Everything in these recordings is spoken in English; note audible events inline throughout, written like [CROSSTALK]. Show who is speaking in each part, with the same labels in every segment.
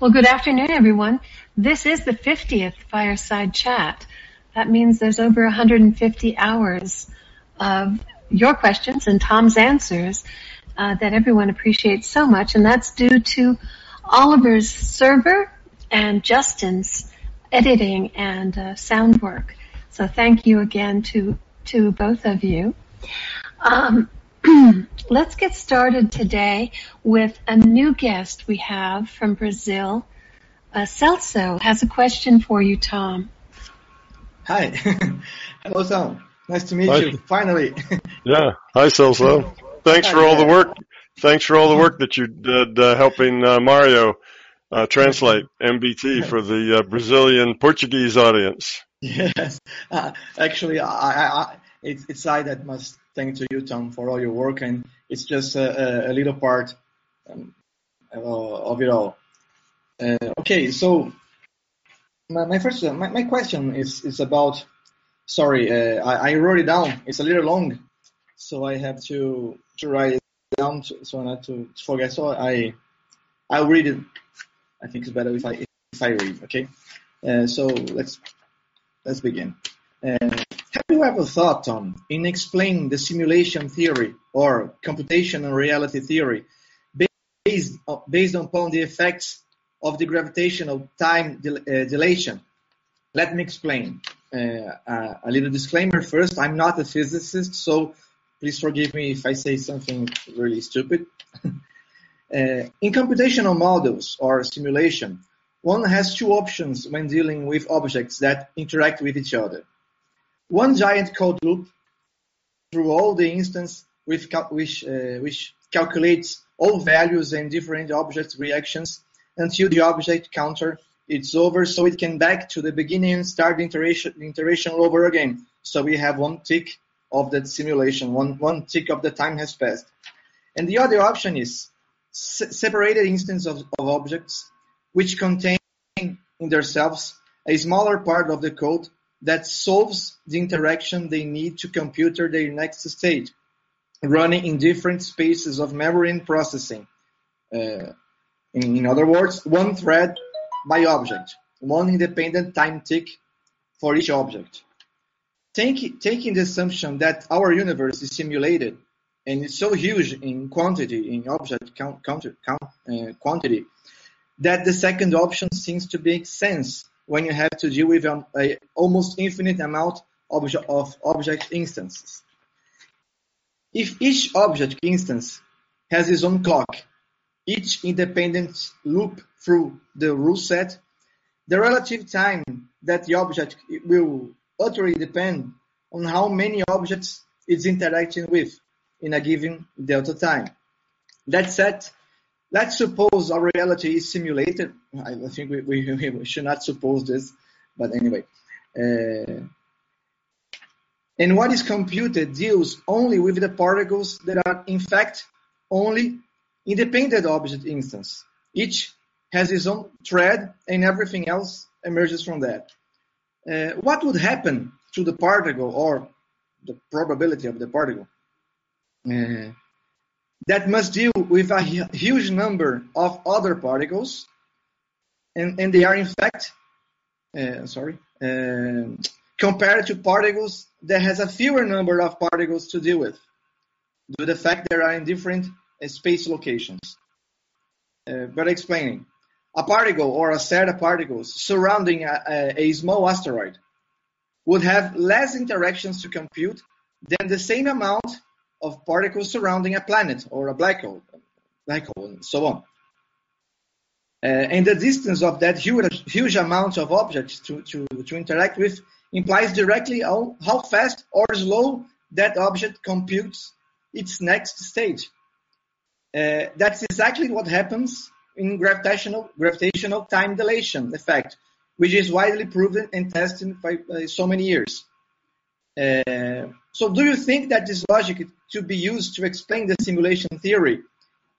Speaker 1: Well, good afternoon, everyone. This is the 50th Fireside Chat. That means there's over 150 hours of your questions and Tom's answers uh, that everyone appreciates so much, and that's due to Oliver's server and Justin's editing and uh, sound work. So thank you again to to both of you. Um, [CLEARS THROAT] let's get started today with a new guest we have from Brazil. Uh, Celso has a question for you, Tom.
Speaker 2: Hi. [LAUGHS] Hello, Tom. Nice to meet Hi. you. Finally. [LAUGHS]
Speaker 3: yeah. Hi, Celso. Thanks for all the work. Thanks for all the work that you did uh, helping uh, Mario uh, translate MBT for the uh, Brazilian Portuguese audience. [LAUGHS]
Speaker 2: Yes. Uh, actually, I, I, it's, it's I that must thank to you, Tom, for all your work, and it's just a, a little part um, of it all. Uh, okay, so my, my first my, my question is is about. Sorry, uh, I, I wrote it down. It's a little long, so I have to to write it down to, so not to forget. So I I'll read it. I think it's better if I if I read. Okay, uh, so let's let's begin. Uh, you ever thought, Tom, in explaining the simulation theory or computational reality theory based, based upon the effects of the gravitational time del uh, dilation? Let me explain. Uh, uh, a little disclaimer first, I'm not a physicist, so please forgive me if I say something really stupid. [LAUGHS] Uh, in computational models or simulation, one has two options when dealing with objects that interact with each other. One giant code loop through all the instance which, which, uh, which calculates all values and different object reactions until the object counter is over so it can back to the beginning and start the iteration, iteration over again. So we have one tick of that simulation, one, one tick of the time has passed. And the other option is se separated instance of, of objects which contain in themselves a smaller part of the code that solves the interaction they need to compute their next state, running in different spaces of memory and processing. Uh, in, in other words, one thread by object, one independent time tick for each object. Take, taking the assumption that our universe is simulated and it's so huge in quantity, in object count, count, count uh, quantity, that the second option seems to make sense when you have to deal with an almost infinite amount of, of object instances. If each object instance has its own clock, each independent loop through the rule set, the relative time that the object will utterly depend on how many objects it's interacting with in a given delta time. That set Let's suppose our reality is simulated. I think we, we, [LAUGHS] we should not suppose this, but anyway. Uh, and what is computed deals only with the particles that are in fact only independent object instance. Each has its own thread and everything else emerges from that. Uh, what would happen to the particle or the probability of the particle uh, that must deal with a huge number of other particles, and, and they are in fact, uh, sorry, uh, compared to particles that has a fewer number of particles to deal with, due to the fact they are in different uh, space locations. Uh, but explaining, a particle or a set of particles surrounding a, a, a small asteroid would have less interactions to compute than the same amount of particles surrounding a planet or a black hole, black hole and so on. Uh, and the distance of that huge, huge amount of objects to, to, to interact with implies directly how, how fast or slow that object computes its next stage. Uh, that's exactly what happens in gravitational, gravitational time dilation effect, which is widely proven and tested by, by so many years. Uh, so do you think that this logic to be used to explain the simulation theory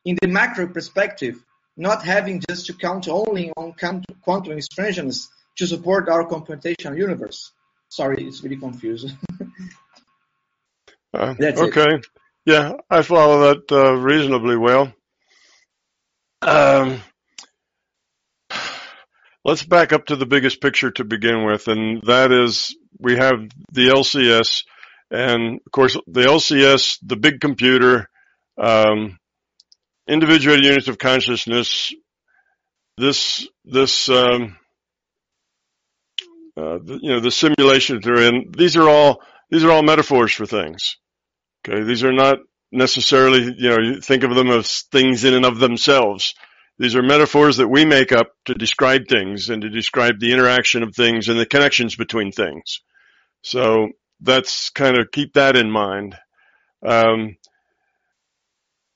Speaker 2: in the macro perspective, not having just to count only on quantum expansions to support our computational universe? Sorry, it's really confusing. [LAUGHS]
Speaker 3: uh, okay. It. Yeah, I follow that uh, reasonably well. Um, let's back up to the biggest picture to begin with, and that is we have the LCS, and of course the LCS, the big computer, um, individuated units of consciousness. This this um, uh, you know the simulations they're in. These are all these are all metaphors for things. Okay, these are not necessarily you know you think of them as things in and of themselves. These are metaphors that we make up to describe things and to describe the interaction of things and the connections between things. So that's kind of keep that in mind. Um,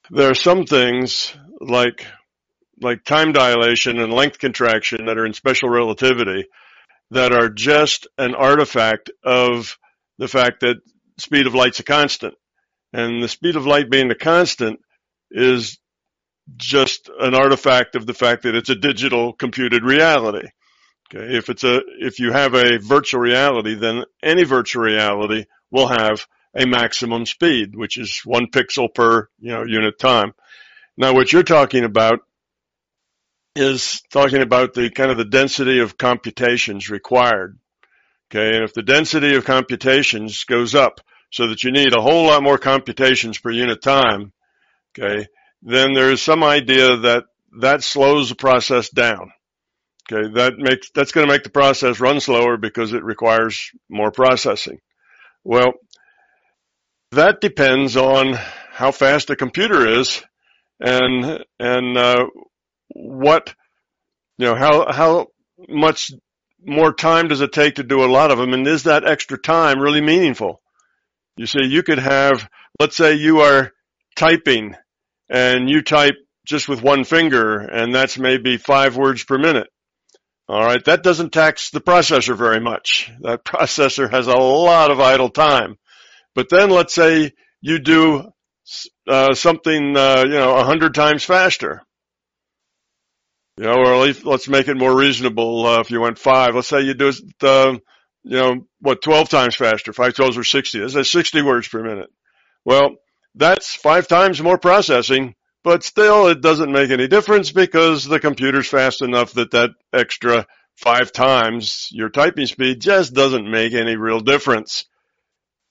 Speaker 3: there are some things like like time dilation and length contraction that are in special relativity that are just an artifact of the fact that speed of light's a constant. And the speed of light being a constant is just an artifact of the fact that it's a digital computed reality. Okay. If it's a, if you have a virtual reality, then any virtual reality will have a maximum speed, which is one pixel per, you know, unit time. Now what you're talking about is talking about the kind of the density of computations required. Okay. And if the density of computations goes up so that you need a whole lot more computations per unit time, okay, then there is some idea that that slows the process down. Okay. That makes, that's going to make the process run slower because it requires more processing. Well, that depends on how fast the computer is and, and, uh, what, you know, how, how much more time does it take to do a lot of them? And is that extra time really meaningful? You see, you could have, let's say you are typing and you type just with one finger and that's maybe five words per minute. All right. That doesn't tax the processor very much. That [LAUGHS] processor has a lot of idle time. But then let's say you do uh, something, uh, you know, a hundred times faster. You know, or at least let's make it more reasonable. Uh, if you went five, let's say you do, uh, you know, what, 12 times faster. Five twelves are 60. That's 60 words per minute. Well, that's five times more processing, but still it doesn't make any difference because the computer's fast enough that that extra five times your typing speed just doesn't make any real difference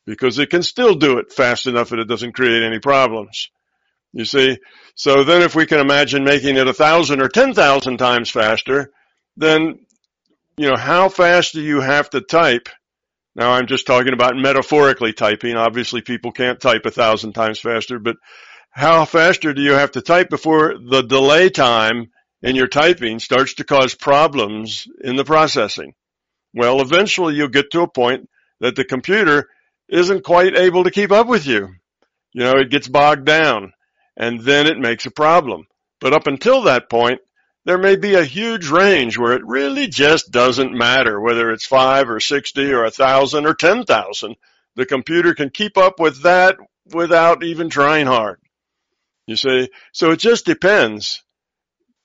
Speaker 3: because it can still do it fast enough that it doesn't create any problems. You see? So then if we can imagine making it a thousand or ten thousand times faster, then, you know, how fast do you have to type? Now I'm just talking about metaphorically typing. Obviously people can't type a thousand times faster, but how faster do you have to type before the delay time in your typing starts to cause problems in the processing? Well, eventually you'll get to a point that the computer isn't quite able to keep up with you. You know, it gets bogged down and then it makes a problem. But up until that point, there may be a huge range where it really just doesn't matter whether it's five or 60 or a thousand or 10,000. The computer can keep up with that without even trying hard. You see, so it just depends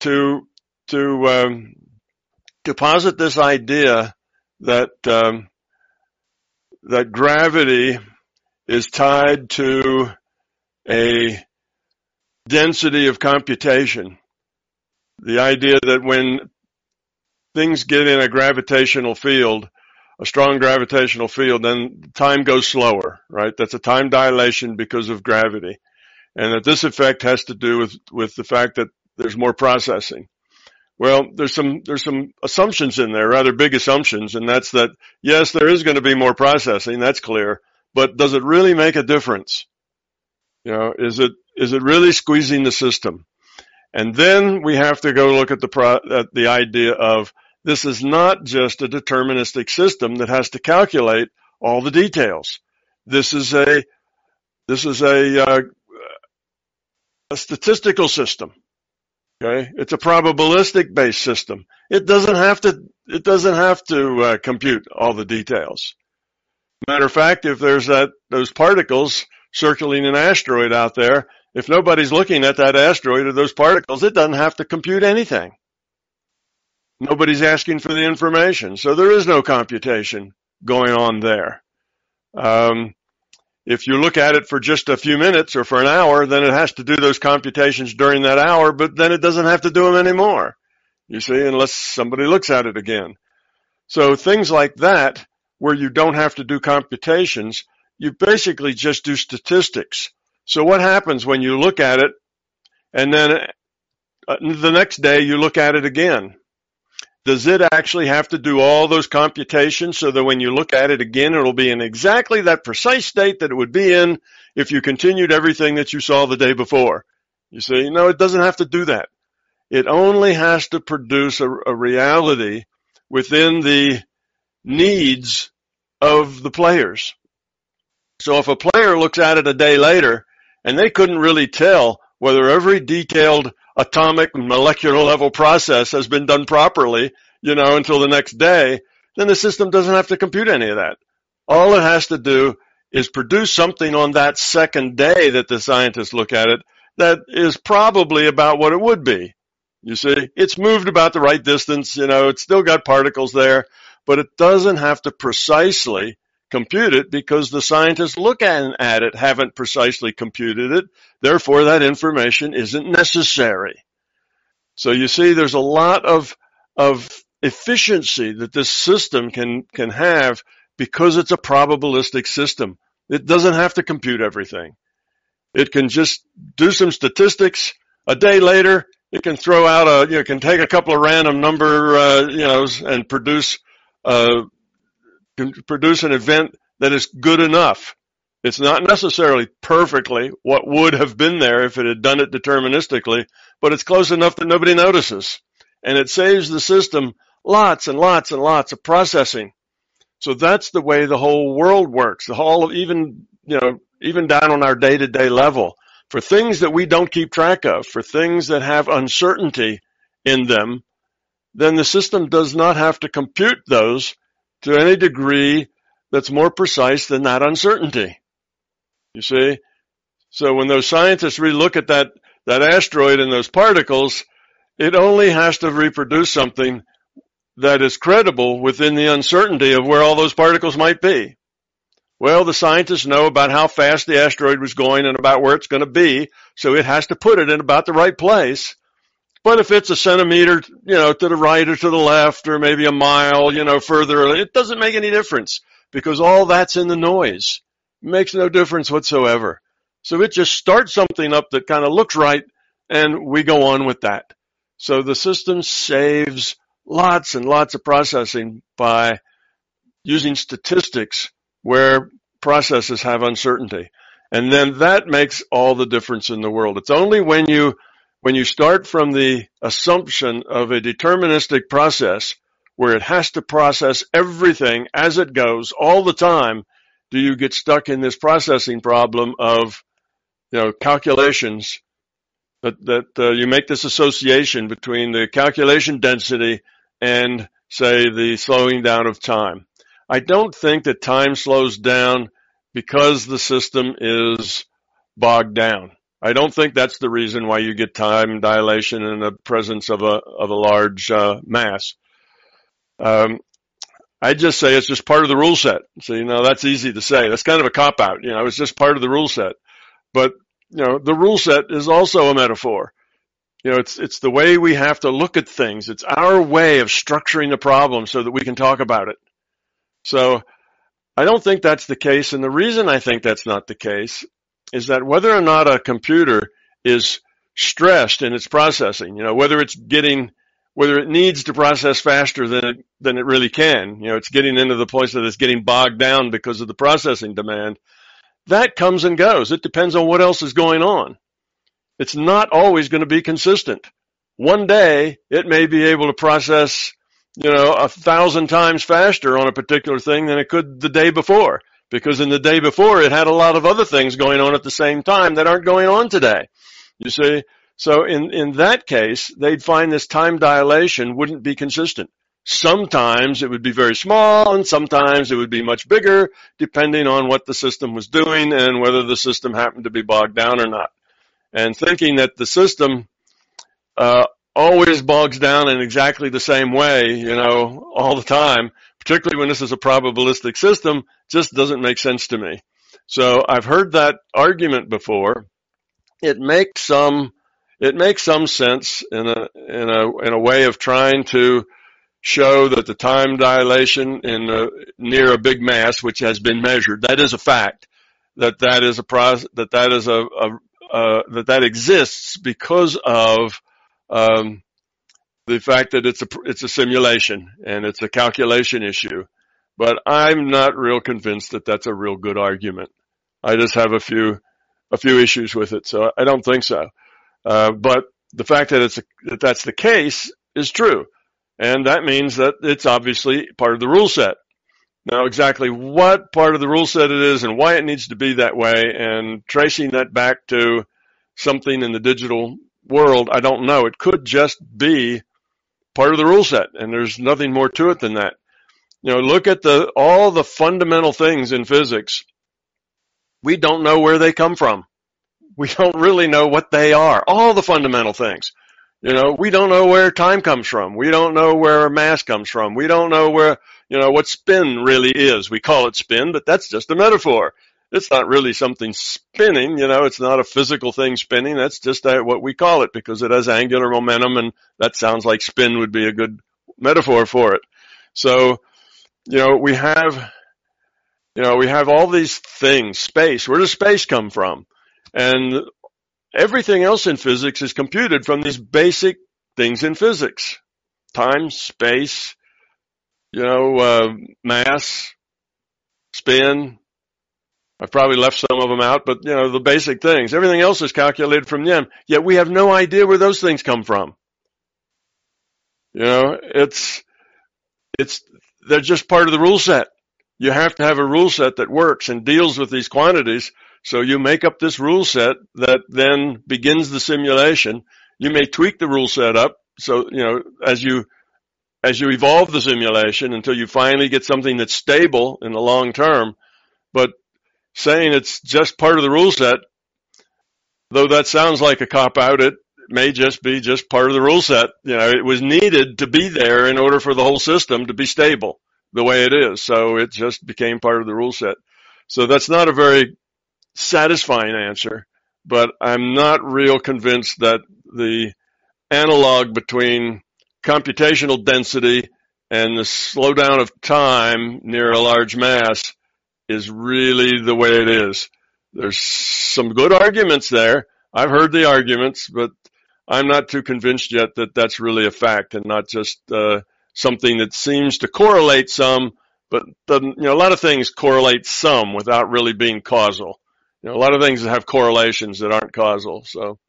Speaker 3: to, to, um, to posit this idea that, um, that gravity is tied to a density of computation. The idea that when things get in a gravitational field, a strong gravitational field, then time goes slower, right? That's a time dilation because of gravity. And that this effect has to do with, with the fact that there's more processing. Well, there's some, there's some assumptions in there, rather big assumptions, and that's that, yes, there is going to be more processing, that's clear, but does it really make a difference? You know, is it, is it really squeezing the system? And then we have to go look at the pro, at the idea of this is not just a deterministic system that has to calculate all the details. This is a this is a uh, a statistical system. Okay, it's a probabilistic based system. It doesn't have to it doesn't have to uh, compute all the details. Matter of fact, if there's that those particles circling an asteroid out there, if nobody's looking at that asteroid or those particles, it doesn't have to compute anything. Nobody's asking for the information. So there is no computation going on there. Um, if you look at it for just a few minutes or for an hour, then it has to do those computations during that hour, but then it doesn't have to do them anymore. You see, unless somebody looks at it again. So things like that, where you don't have to do computations, you basically just do statistics. So what happens when you look at it and then uh, the next day you look at it again? Does it actually have to do all those computations so that when you look at it again, it'll be in exactly that precise state that it would be in if you continued everything that you saw the day before? You see, no, it doesn't have to do that. It only has to produce a, a reality within the needs of the players. So if a player looks at it a day later and they couldn't really tell whether every detailed atomic molecular level process has been done properly, you know, until the next day, then the system doesn't have to compute any of that. All it has to do is produce something on that second day that the scientists look at it that is probably about what it would be. You see, it's moved about the right distance, you know, it's still got particles there, but it doesn't have to precisely compute it because the scientists looking at it haven't precisely computed it. Therefore, that information isn't necessary. So you see, there's a lot of, of efficiency that this system can, can have because it's a probabilistic system. It doesn't have to compute everything. It can just do some statistics. A day later, it can throw out a, you know, can take a couple of random number, uh, you know, and produce, uh, produce an event that is good enough. It's not necessarily perfectly what would have been there if it had done it deterministically, but it's close enough that nobody notices. And it saves the system lots and lots and lots of processing. So that's the way the whole world works. The whole even, you know, even down on our day to day level for things that we don't keep track of, for things that have uncertainty in them, then the system does not have to compute those to any degree that's more precise than that uncertainty. You see? So when those scientists relook at that, that asteroid and those particles, it only has to reproduce something that is credible within the uncertainty of where all those particles might be. Well, the scientists know about how fast the asteroid was going and about where it's going to be, so it has to put it in about the right place. But if it's a centimeter, you know, to the right or to the left or maybe a mile, you know, further, it doesn't make any difference because all that's in the noise. It makes no difference whatsoever. So it just starts something up that kind of looks right and we go on with that. So the system saves lots and lots of processing by using statistics where processes have uncertainty. And then that makes all the difference in the world. It's only when you when you start from the assumption of a deterministic process where it has to process everything as it goes all the time, do you get stuck in this processing problem of you know calculations that that uh, you make this association between the calculation density and say the slowing down of time. I don't think that time slows down because the system is bogged down. I don't think that's the reason why you get time dilation in the presence of a of a large uh, mass. Um, I just say it's just part of the rule set. So you know that's easy to say. That's kind of a cop out. You know, it's just part of the rule set. But you know, the rule set is also a metaphor. You know, it's it's the way we have to look at things. It's our way of structuring the problem so that we can talk about it. So I don't think that's the case. And the reason I think that's not the case is that whether or not a computer is stressed in its processing, you know, whether it's getting, whether it needs to process faster than it, than it really can, you know, it's getting into the place that it's getting bogged down because of the processing demand. That comes and goes. It depends on what else is going on. It's not always going to be consistent. One day it may be able to process, you know, a thousand times faster on a particular thing than it could the day before because in the day before it had a lot of other things going on at the same time that aren't going on today. You see? So in, in that case, they'd find this time dilation wouldn't be consistent. Sometimes it would be very small and sometimes it would be much bigger depending on what the system was doing and whether the system happened to be bogged down or not. And thinking that the system, uh, always bogs down in exactly the same way, you know, all the time, particularly when this is a probabilistic system, just doesn't make sense to me. So I've heard that argument before. It makes some it makes some sense in a in a in a way of trying to show that the time dilation in a, near a big mass, which has been measured, that is a fact. That that is a process. That that is a, a uh, that that exists because of um, the fact that it's a it's a simulation and it's a calculation issue. But I'm not real convinced that that's a real good argument. I just have a few a few issues with it, so I don't think so. Uh, but the fact that it's a, that that's the case is true, and that means that it's obviously part of the rule set. Now, exactly what part of the rule set it is and why it needs to be that way, and tracing that back to something in the digital world, I don't know. It could just be part of the rule set, and there's nothing more to it than that. You know, look at the all the fundamental things in physics. We don't know where they come from. We don't really know what they are. All the fundamental things. You know, we don't know where time comes from. We don't know where mass comes from. We don't know where, you know, what spin really is. We call it spin, but that's just a metaphor. It's not really something spinning, you know, it's not a physical thing spinning. That's just what we call it because it has angular momentum and that sounds like spin would be a good metaphor for it. So, you know, we have, you know, we have all these things, space. Where does space come from? And Everything else in physics is computed from these basic things in physics. Time, space, you know, uh, mass, spin. I've probably left some of them out, but you know, the basic things. Everything else is calculated from them. Yet we have no idea where those things come from. You know, it's, it's, they're just part of the rule set. You have to have a rule set that works and deals with these quantities so you make up this rule set that then begins the simulation. You may tweak the rule set up. So, you know, as you, as you evolve the simulation until you finally get something that's stable in the long term. But saying it's just part of the rule set, though that sounds like a cop out, it may just be just part of the rule set. You know, it was needed to be there in order for the whole system to be stable the way it is. So it just became part of the rule set. So that's not a very satisfying answer, but I'm not real convinced that the analog between computational density and the slowdown of time near a large mass is really the way it is. There's some good arguments there. I've heard the arguments, but I'm not too convinced yet that that's really a fact and not just uh, something that seems to correlate some, but doesn't, you know, a lot of things correlate some without really being causal you know, a lot of things have correlations that aren't causal. So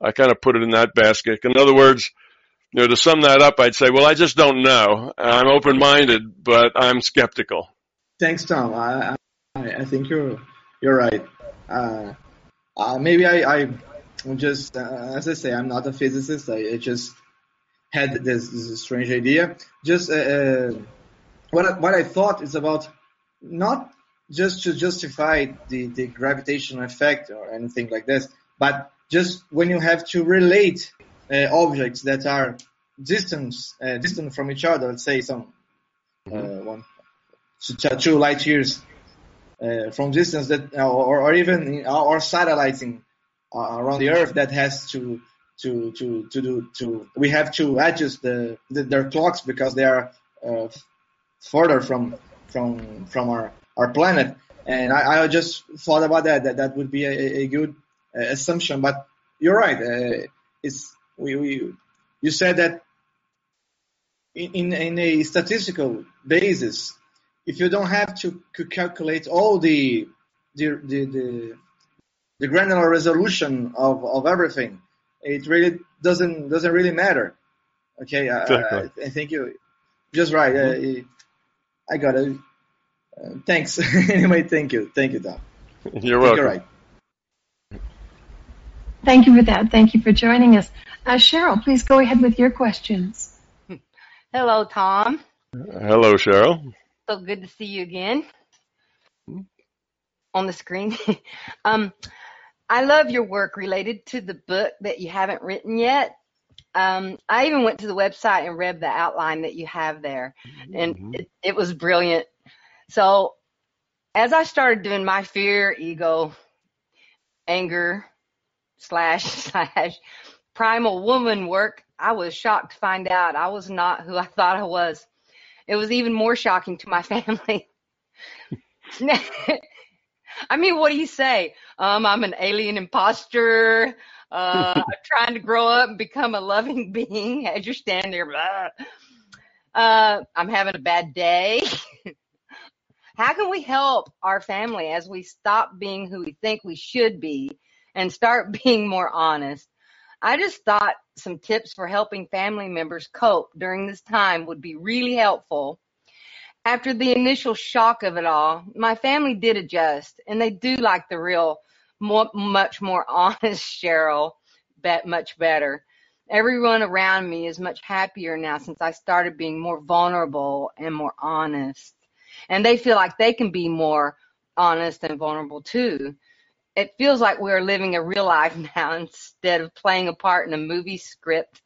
Speaker 3: I kind of put it in that basket. In other words, you know, to sum that up, I'd say, well, I just don't know. I'm open-minded, but I'm skeptical.
Speaker 2: Thanks, Tom. I, I, I think you're, you're right. Uh, uh, maybe I, I just, uh, as I say, I'm not a physicist. I, I just had this, this strange idea. Just, uh, uh, what, I, what I thought is about not just to justify the, the gravitational effect or anything like this, but just when you have to relate uh, objects that are distant uh, distant from each other, let's say some uh, mm-hmm. one two light years uh, from distance that or, or even or satellites in, uh, around the Earth that has to to to to do to we have to adjust the, the their clocks because they are uh, further from from from our our planet. And I, I just thought about that, that that would be a, a good uh, assumption. But you're right. Uh, it's we, we you said that in, in a statistical basis, if you don't have to, to calculate all the the, the the, the granular resolution of, of everything, it really doesn't doesn't really matter. Okay, I, I, I think you just right. Uh, I got it thanks. [LAUGHS] anyway, thank you. Thank you, Tom. [LAUGHS]
Speaker 3: You're welcome.
Speaker 2: You're right.
Speaker 1: Thank you for that. Thank you for joining us. Uh, Cheryl, please go ahead with your questions. [LAUGHS]
Speaker 4: Hello, Tom.
Speaker 3: Hello, Cheryl.
Speaker 4: So good to see you again on the screen. um, I love your work related to the book that you haven't written yet. Um, I even went to the website and read the outline that you have there, and mm-hmm. it, it was brilliant. So as I started doing my fear, ego, anger, slash, [LAUGHS] slash, primal woman work, I was shocked to find out I was not who I thought I was. It was even more shocking to my [LAUGHS] family. [LAUGHS] I mean, what do you say? Um, I'm an alien imposter. Uh, I'm [LAUGHS] trying to grow up and become a loving [LAUGHS] being as you're standing there. Blah. Uh, I'm having a bad day. [LAUGHS] How can we help our family as we stop being who we think we should be and start being more honest? I just thought some tips for helping family members cope during this time would be really helpful. After the initial shock of it all, my family did adjust and they do like the real, more, much more [LAUGHS] honest Cheryl, bet much better. Everyone around me is much happier now since I started being more vulnerable and more honest. And they feel like they can be more honest and vulnerable too it feels like we're living a real life [LAUGHS] now instead of playing a part in a movie script.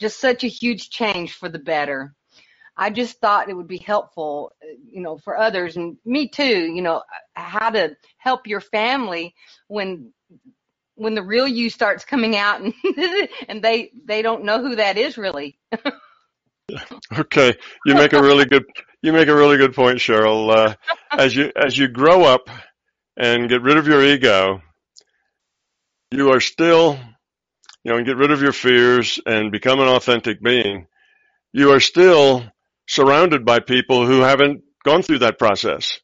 Speaker 4: Just such a huge change for the better. I just thought it would be helpful, you know, for others and me too, you know, how to help your family when when the real you starts coming out and [LAUGHS] and they they don't know who that is really. [LAUGHS]
Speaker 3: okay, you make a really good you make a really good point, Cheryl. Uh, as you as you grow up and get rid of your ego, you are still, you know, and get rid of your fears and become an authentic being, you are still surrounded by people who haven't gone through that process.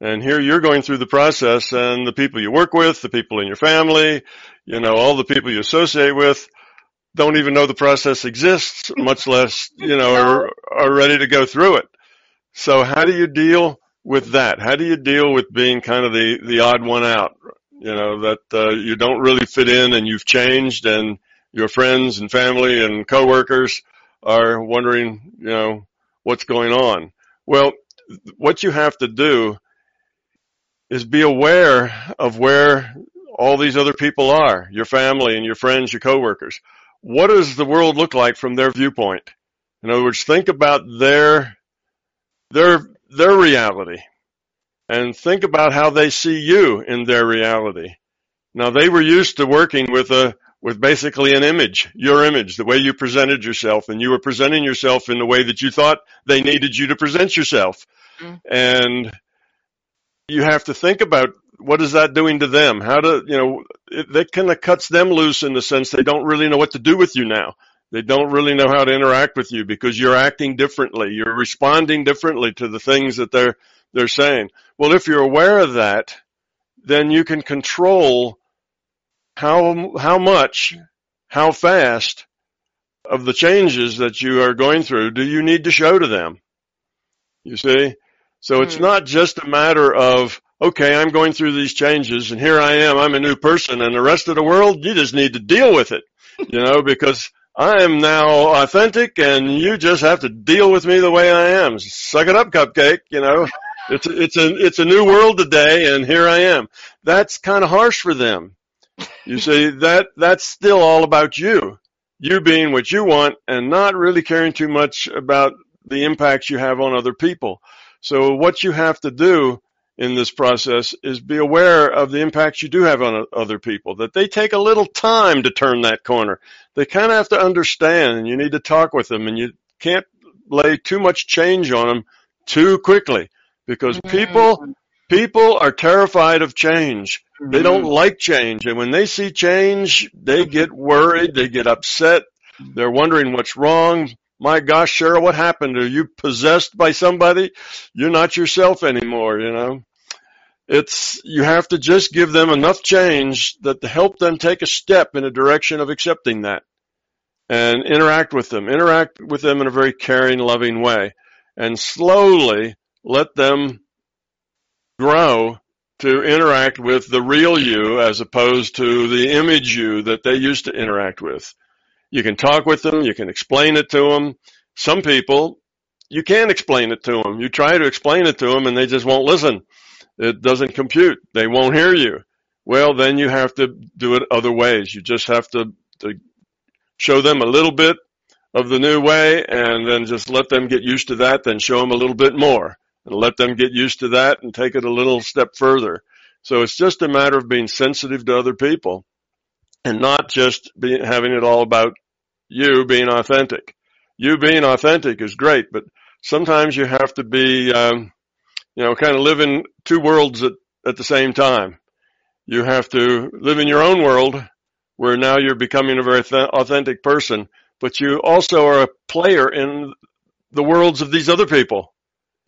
Speaker 3: And here you're going through the process and the people you work with, the people in your family, you know, all the people you associate with don't even know the process exists, much less, you know, are, are ready to go through it. So how do you deal with that? How do you deal with being kind of the, the odd one out? You know, that uh, you don't really fit in and you've changed and your friends and family and coworkers are wondering, you know, what's going on. Well, what you have to do is be aware of where all these other people are, your family and your friends, your coworkers. What does the world look like from their viewpoint? In other words, think about their, their their reality and think about how they see you in their reality. Now they were used to working with a with basically an image, your image, the way you presented yourself, and you were presenting yourself in the way that you thought they needed you to present yourself. Mm-hmm. And you have to think about what is that doing to them? How do you know, it, that kind of cuts them loose in the sense they don't really know what to do with you now. They don't really know how to interact with you because you're acting differently. You're responding differently to the things that they're, they're saying. Well, if you're aware of that, then you can control how, how much, how fast of the changes that you are going through do you need to show to them? You see? So it's hmm. not just a matter of, okay, I'm going through these changes and here I am, I'm a new person and the rest of the world, you just need to deal with it, you know, [LAUGHS] because I am now authentic and you just have to deal with me the way I am. Suck it up, cupcake, you know. It's it's a it's a new world today and here I am. That's kind of harsh for them. You see, that that's still all about you. You being what you want and not really caring too much about the impacts you have on other people. So what you have to do in this process is be aware of the impacts you do have on other people, that they take a little time to turn that corner. They kind of have to understand and you need to talk with them and you can't lay too much change on them too quickly because mm-hmm. people, people are terrified of change. Mm-hmm. They don't like change. And when they see change, they get worried. They get upset. They're wondering what's wrong. My gosh, Cheryl, what happened? Are you possessed by somebody? You're not yourself anymore, you know. It's, you have to just give them enough change that to help them take a step in a direction of accepting that and interact with them, interact with them in a very caring, loving way and slowly let them grow to interact with the real you as opposed to the image you that they used to interact with. You can talk with them. You can explain it to them. Some people, you can't explain it to them. You try to explain it to them and they just won't listen. It doesn't compute. They won't hear you. Well, then you have to do it other ways. You just have to, to show them a little bit of the new way and then just let them get used to that, then show them a little bit more and let them get used to that and take it a little step further. So it's just a matter of being sensitive to other people and not just having it all about you being authentic. You being authentic is great, but sometimes you have to be, um, you know, kind of live in two worlds at, at the same time. You have to live in your own world where now you're becoming a very th- authentic person, but you also are a player in the worlds of these other people.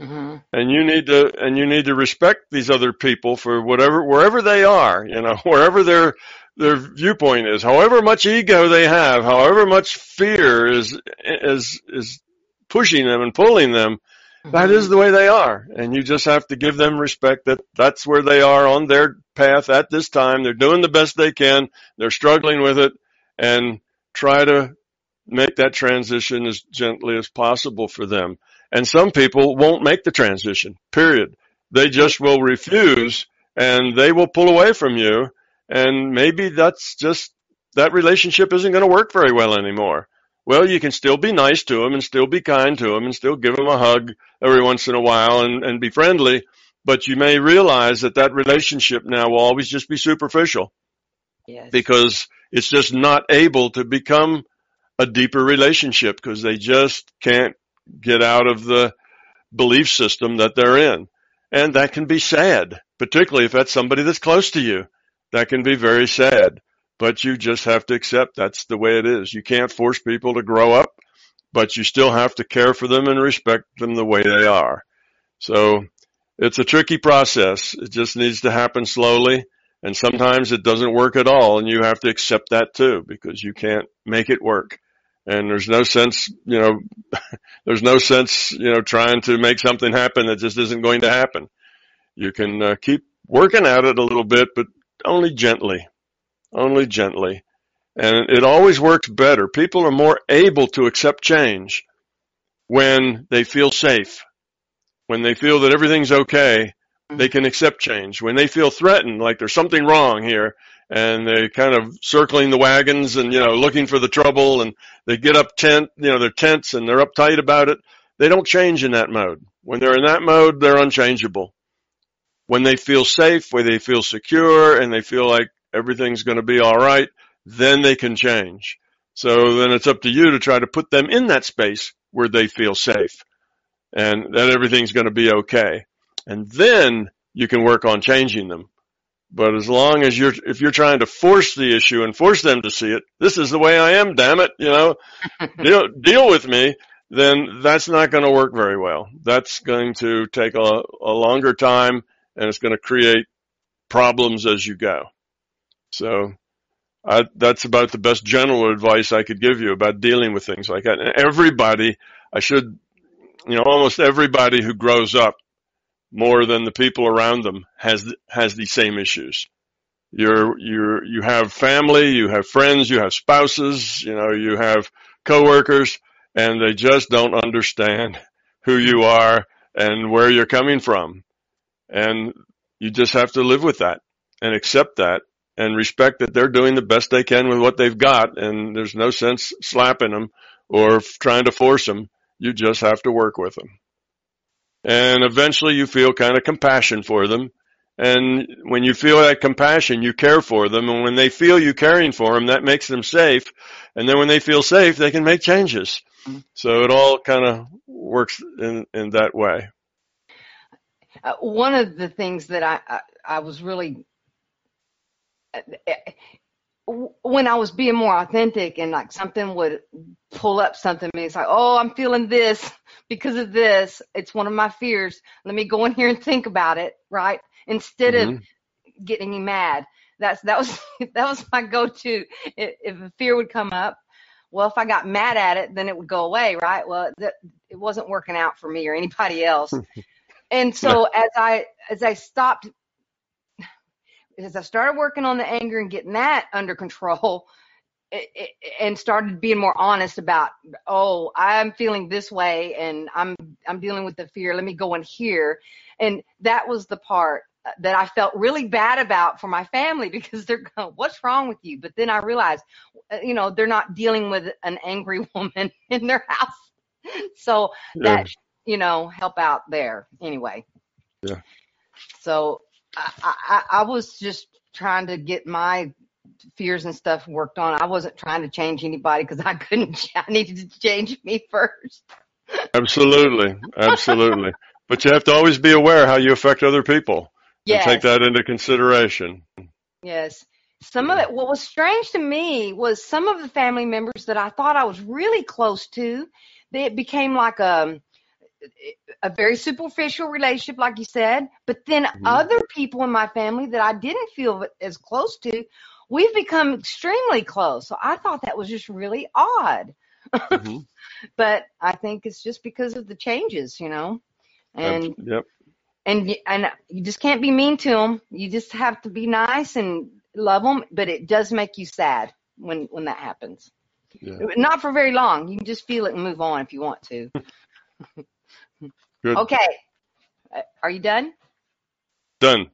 Speaker 3: Mm-hmm. And you need to, and you need to respect these other people for whatever, wherever they are, you know, [LAUGHS] wherever their, their viewpoint is, however much ego they have, however much fear is, is, is pushing them and pulling them, that is the way they are. And you just have to give them respect that that's where they are on their path at this time. They're doing the best they can. They're struggling with it and try to make that transition as gently as possible for them. And some people won't make the transition, period. They just will refuse and they will pull away from you. And maybe that's just, that relationship isn't going to work very well anymore. Well, you can still be nice to them and still be kind to them and still give them a hug every once in a while and, and be friendly. But you may realize that that relationship now will always just be superficial. Yes. Because it's just not able to become a deeper relationship because they just can't get out of the belief system that they're in. And that can be sad, particularly if that's somebody that's close to you. That can be very sad but you just have to accept that's the way it is. You can't force people to grow up, but you still have to care for them and respect them the way they are. So it's a tricky process. It just needs to happen slowly. And sometimes it doesn't work at all. And you have to accept that too, because you can't make it work. And there's no sense, you know, [LAUGHS] there's no sense, you know, trying to make something happen that just isn't going to happen. You can uh, keep working at it a little bit, but only gently only gently. And it always works better. People are more able to accept change when they feel safe. When they feel that everything's okay, they can accept change. When they feel threatened, like there's something wrong here, and they're kind of circling the wagons and, you know, looking for the trouble and they get up tent, you know, they're tense and they're uptight about it. They don't change in that mode. When they're in that mode, they're unchangeable. When they feel safe, where they feel secure and they feel like everything's going to be all right, then they can change. So then it's up to you to try to put them in that space where they feel safe and that everything's going to be okay. And then you can work on changing them. But as long as you're, if you're trying to force the issue and force them to see it, this is the way I am, damn it, you know, [LAUGHS] deal, deal with me, then that's not going to work very well. That's going to take a, a longer time and it's going to create problems as you go. So I, that's about the best general advice I could give you about dealing with things like that. And everybody, I should, you know, almost everybody who grows up more than the people around them has, has the same issues. You're, you're, you have family, you have friends, you have spouses, you know, you have coworkers and they just don't understand who you are and where you're coming from. And you just have to live with that and accept that and respect that they're doing the best they can with what they've got. And there's no sense slapping them or trying to force them. You just have to work with them. And eventually you feel kind of compassion for them. And when you feel that compassion, you care for them. And when they feel you caring for them, that makes them safe. And then when they feel safe, they can make changes. So it all kind of works in, in that way.
Speaker 4: Uh, one of the things that I, I, I was really when I was being more authentic and like something would pull up something and it's like, oh, I'm feeling this because of this. It's one of my fears. Let me go in here and think about it, right? Instead mm-hmm. of getting me mad. That's that was [LAUGHS] that was my go-to. If a fear would come up, well, if I got mad at it, then it would go away, right? Well, that, it wasn't working out for me or anybody else. [LAUGHS] and so as I as I stopped as I started working on the anger and getting that under control, [LAUGHS] it, it, and started being more honest about, oh, I'm feeling this way, and I'm I'm dealing with the fear. Let me go in here, and that was the part that I felt really bad about for my family [LAUGHS] because they're going, what's wrong with you? But then I realized, uh, you know, they're not dealing with an angry [LAUGHS] woman in their house, so yeah. that you know help out there anyway.
Speaker 3: Yeah.
Speaker 4: So I, I, I was just trying to get my fears and stuff worked on. I wasn't trying to change anybody because I couldn't. [LAUGHS] I needed to change me first.
Speaker 3: Absolutely, absolutely. but you have to always be aware how you affect other people
Speaker 4: Yes.
Speaker 3: and take that into consideration.
Speaker 4: Yes. Some of it, what was strange to me was some of the family members that I thought I was really close to, they, it became like a, a very superficial relationship, like you said. But then
Speaker 3: Mhm.
Speaker 4: other people in my family that I didn't feel as close to, we've become extremely close. So I thought that was just really odd.
Speaker 3: Mhm. [LAUGHS]
Speaker 4: But I think it's just because of the changes, you know. And
Speaker 3: Yep.
Speaker 4: and and you just can't be mean to them. You just have to be nice and love them. But it does make you sad when when that happens.
Speaker 3: Yeah.
Speaker 4: Not for very long. You can just feel it and move on if you want to. [LAUGHS]
Speaker 3: Good.
Speaker 4: Okay, Uh, are you done?
Speaker 3: Done.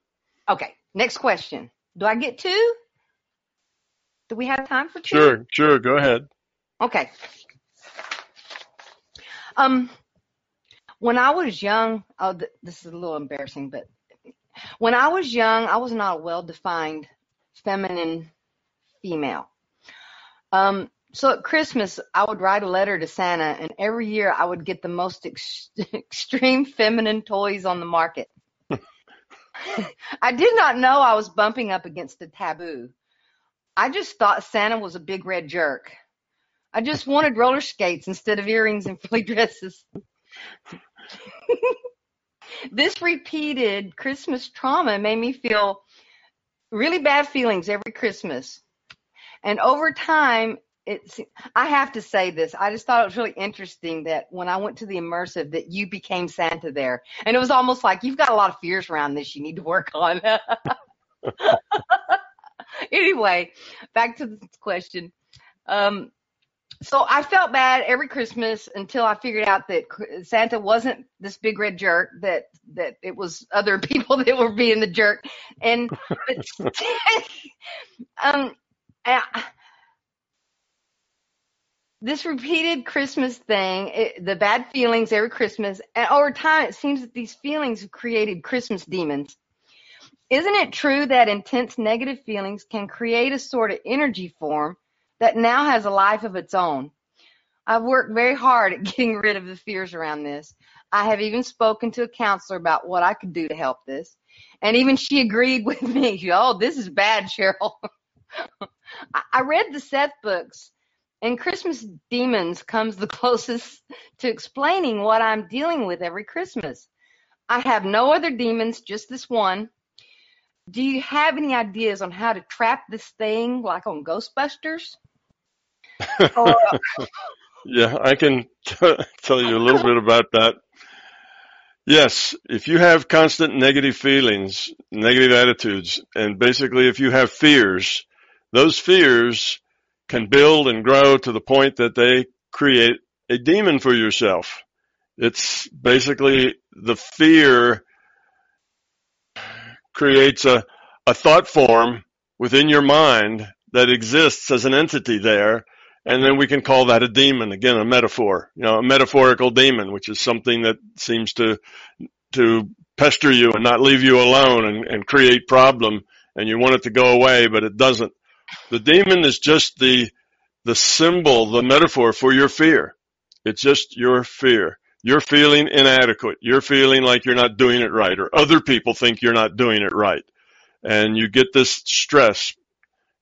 Speaker 4: Okay, next question. Do I get two? Do we have time for two?
Speaker 3: Sure. Sure. Go ahead.
Speaker 4: Okay. Um, when I was young, oh, th- this is a little embarrassing, but when I was young, I was not a well-defined feminine female. Um, so at Christmas, I would write a letter to Santa, and every year I would get the most ex- [LAUGHS] extreme feminine toys on the market. [LAUGHS] I did not know I was bumping up against a taboo. I just thought Santa was a big red jerk. I just wanted roller skates instead of earrings and frilly dresses. [LAUGHS] this repeated Christmas trauma made me feel really bad feelings every Christmas. And over time, I have to say this. I just thought it was really interesting that when I went to the immersive that you became Santa there. And it was almost like you've got a lot of fears around this you need to work on. [LAUGHS] anyway, back to the question. Um, so I felt bad every Christmas until I figured out that Santa wasn't this big red jerk. That that it was other [LAUGHS] people that were being the jerk. And [LAUGHS] um, I- this repeated Christmas thing, it, the bad feelings every Christmas, and over time it seems that these feelings have created Christmas demons. Isn't it true that intense negative feelings can create a sort of energy form that now has a life of its own? I've worked very hard at [LAUGHS] getting rid of the fears around this. I have even spoken to a counselor about what I could do to help this. And even she agreed [LAUGHS] with me. Oh, this is bad, Cheryl. [LAUGHS] I read the Seth books, and Christmas Demons comes the [LAUGHS] closest to explaining what I'm dealing with every Christmas. I have no other demons, just this one. Do you have any ideas on how to trap this thing like on Ghostbusters? [LAUGHS] Or,
Speaker 3: Yeah, I can [LAUGHS] t- tell you a little bit about that. Yes, if you have constant negative feelings, negative attitudes, and basically if you have fears, those fears can build and grow to the point that they create a demon for yourself. It's basically the fear creates a, a thought form within your mind that exists as an entity there and then we can call that a demon again a metaphor you know a metaphorical demon which is something that seems to to pester you and not leave you alone and, and create problem and you want it to go away but it doesn't the demon is just the the symbol the metaphor for your fear. It's just your fear. You're feeling inadequate. You're feeling like you're not doing it right or other people think you're not doing it right. And you get this stress.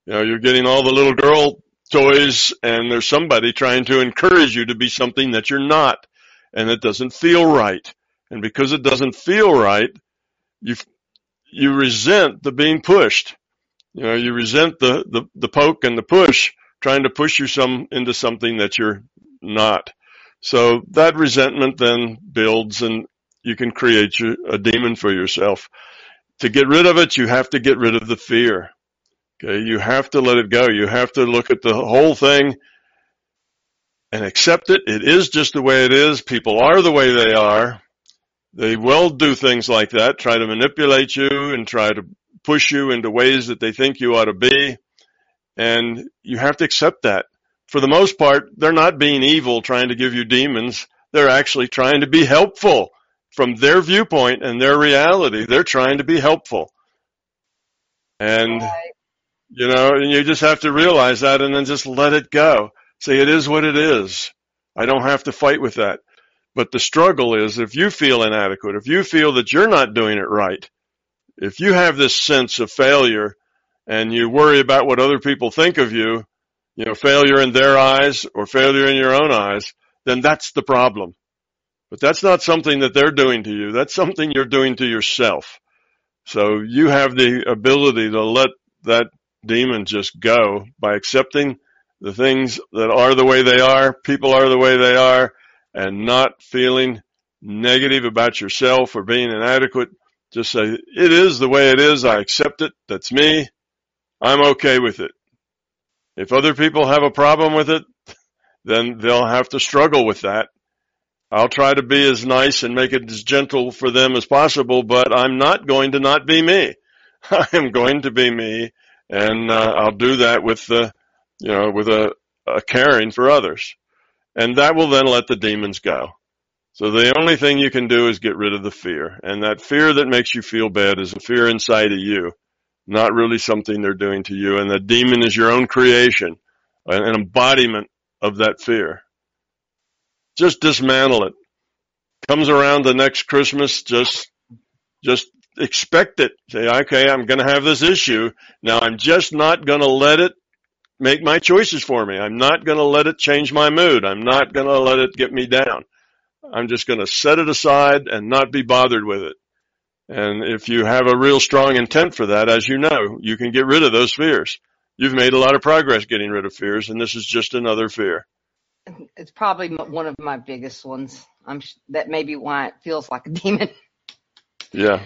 Speaker 3: You know you're getting all the little girl toys and there's somebody trying to encourage you to be something that you're not and it doesn't feel right. And because it doesn't feel right you you resent the being pushed you know you resent the the, the poke and the push trying to push you some into something that you're not so that resentment then builds and you can create your, a demon for yourself to get rid of it you have to get rid of the fear Okay, you have to let it go. You have to look at the whole thing and accept it. It is just the way it is. People are the way they are. They will do things like that, try to manipulate you and try to push you into ways that they think you ought to be. And you have to accept that. For the most part, they're not being evil trying to give you demons. They're actually trying to be helpful from their viewpoint and their reality. They're trying to be helpful. And. You know, and you just have to realize that and then just let it go. Say it is what it is. I don't have to fight with that. But the struggle is if you feel inadequate, if you feel that you're not doing it right, if you have this sense of failure and you worry about what other people think of you, you know, failure in their eyes or failure in your own eyes, then that's the problem. But that's not something that they're doing to you. That's something you're doing to yourself. So you have the ability to let that demon just go by accepting the things that are the way they are, people are the way they are, and not feeling negative about yourself or being inadequate. Just say, it is the way it is. I accept it. That's me. I'm okay with it. If other people have a problem with it, then they'll have to struggle with that. I'll try to be as nice and make it as gentle for them as possible, but I'm not going to not be me. [LAUGHS] I am going to be me, and uh, I'll do that with the, you know, with a, a caring for others, and that will then let the demons go. So the only thing you can do is get rid of the fear, and that fear that makes you feel bad is a fear inside of you, not really something they're doing to you. And the demon is your own creation, an embodiment of that fear. Just dismantle it. Comes around the next Christmas, just, just expect it. Say, okay, I'm going to have this issue. Now I'm just not going to let it make my choices for me. I'm not going to let it change my mood. I'm not going to let it get me down. I'm just going to set it aside and not be bothered with it. And if you have a real strong intent for that, as you know, you can get rid of those fears. You've made a lot of progress getting rid of fears, and this is just another fear.
Speaker 4: It's probably one of my biggest ones. I'm that may be why it feels like a demon.
Speaker 3: Yeah.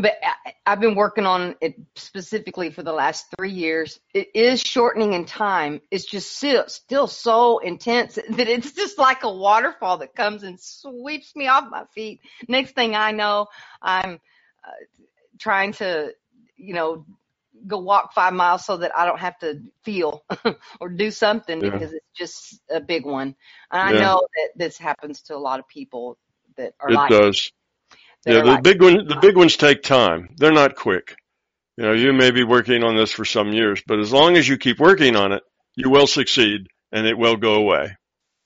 Speaker 4: But I, I've been working on it specifically for the last three years. It is shortening in time. It's just still, still so intense [LAUGHS] that it's just like a waterfall that comes and sweeps me off my feet. Next thing I know, I'm uh, trying to, you know, go walk five miles so that I don't have to feel [LAUGHS] or do something
Speaker 3: Yeah.
Speaker 4: because it's just a big one. And I know that this happens to a lot of people that are
Speaker 3: It
Speaker 4: like
Speaker 3: does. Yeah, the
Speaker 4: like
Speaker 3: big one, the big ones take time. They're not quick. You know, you may be working on this for some years, but as long as you keep working on it, you will succeed and it will go away.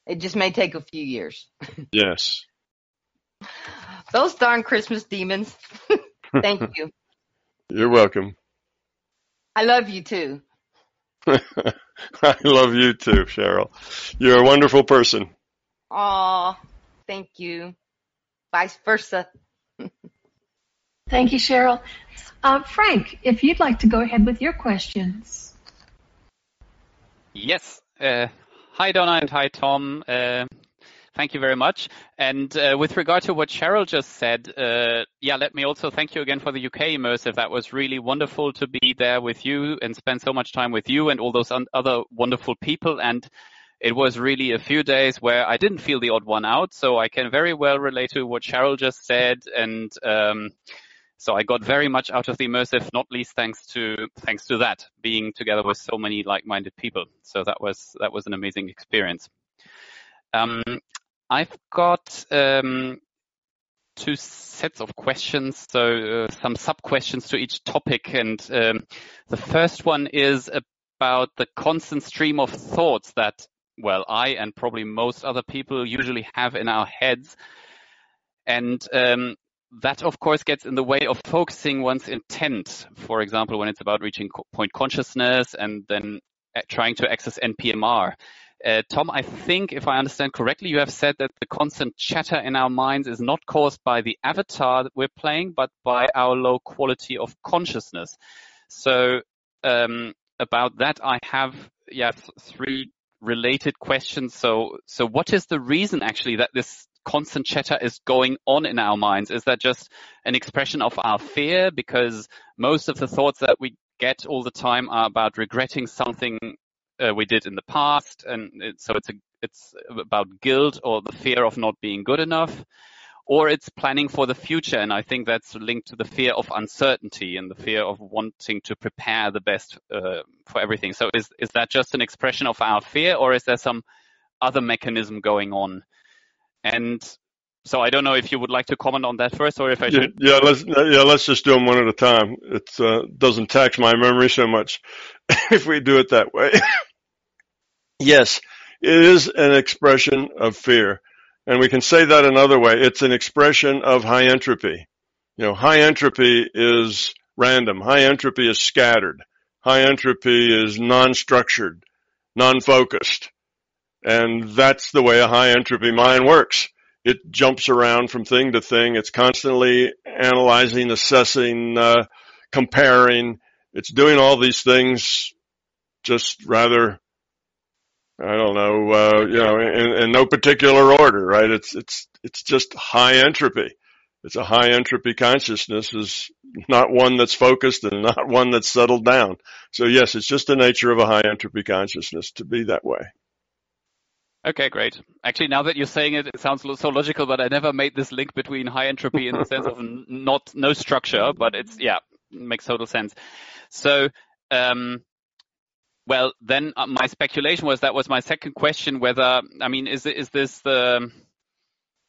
Speaker 4: it just may take a few years. [LAUGHS]
Speaker 3: Yes.
Speaker 4: Those darn Christmas demons. [LAUGHS] Thank [LAUGHS] you.
Speaker 3: You're welcome.
Speaker 4: I love you too.
Speaker 3: I love you too, Cheryl. You're a wonderful person.
Speaker 4: Aw, thank you. Vice versa. [LAUGHS]
Speaker 1: Thank you, Cheryl. Uh, Frank, if you'd like to go ahead with your questions.
Speaker 5: Yes. Uh, hi, Donna, and hi, Tom. Uh, thank you very much. And uh, with regard to what Cheryl just said, uh, yeah, let me also thank you again for the UK immersive. That was really wonderful to be there with you and spend so much time with you and all those un- other wonderful people. And it was really a few days where I didn't feel the odd one out. So I can very well relate to what Cheryl just said. And um, so I got very much out of the immersive, not least thanks to thanks to that being together with so many like-minded people. So that was that was an amazing experience. Um, I've got um, two sets of questions, so uh, some sub questions to each topic, and um, the first one is about the constant stream of thoughts that, well, I and probably most other people usually have in our heads, and um, that of course gets in the way of focusing one's intent. For example, when it's about reaching point consciousness and then uh, trying to access NPMR. Uh, Tom, I think if I understand correctly, you have said that the constant chatter in our minds is not caused by the avatar that we're playing, but by our low quality of consciousness. So um, about that, I have th- three related questions. So so what is the reason actually that this constant chatter is going on in our minds? Is that just an expression of our fear? Because most of the thoughts that we get all the time are about regretting something uh, we did in the past, and it, so it's a, it's about guilt or the fear of not being good enough, or it's planning for the future, and I think that's linked to the fear of uncertainty and the fear of wanting to prepare the best uh, for everything. So is is that just an expression of our fear, or is there some other mechanism going on? And so I don't know if you would like to comment on that first, or if I
Speaker 3: Yeah,
Speaker 5: should.
Speaker 3: yeah, let's yeah, let's just do them one at a time. It uh, doesn't tax my memory so much [LAUGHS] if we do it that way. [LAUGHS] yes, it is an expression of fear, and we can say that another way. It's an expression of high entropy. You know, high entropy is random. High entropy is scattered. High entropy is non-structured, non-focused, and that's the way a high entropy mind works it jumps around from thing to thing. It's constantly analyzing, assessing, uh, comparing. It's doing all these things just rather, I don't know, uh, you know, in, in no particular order, right? It's, it's, it's just high entropy. It's a high entropy consciousness is not one that's focused and not [LAUGHS] one that's settled down. So yes, it's just the nature of a high entropy consciousness to be that way.
Speaker 5: Okay, great. Actually, now that you're saying it, it sounds so logical, but I never made this link between high entropy in the sense of not no structure, but it's yeah, makes total sense. So, um, well, then uh, my speculation was that was my second question. Whether I mean, is is this the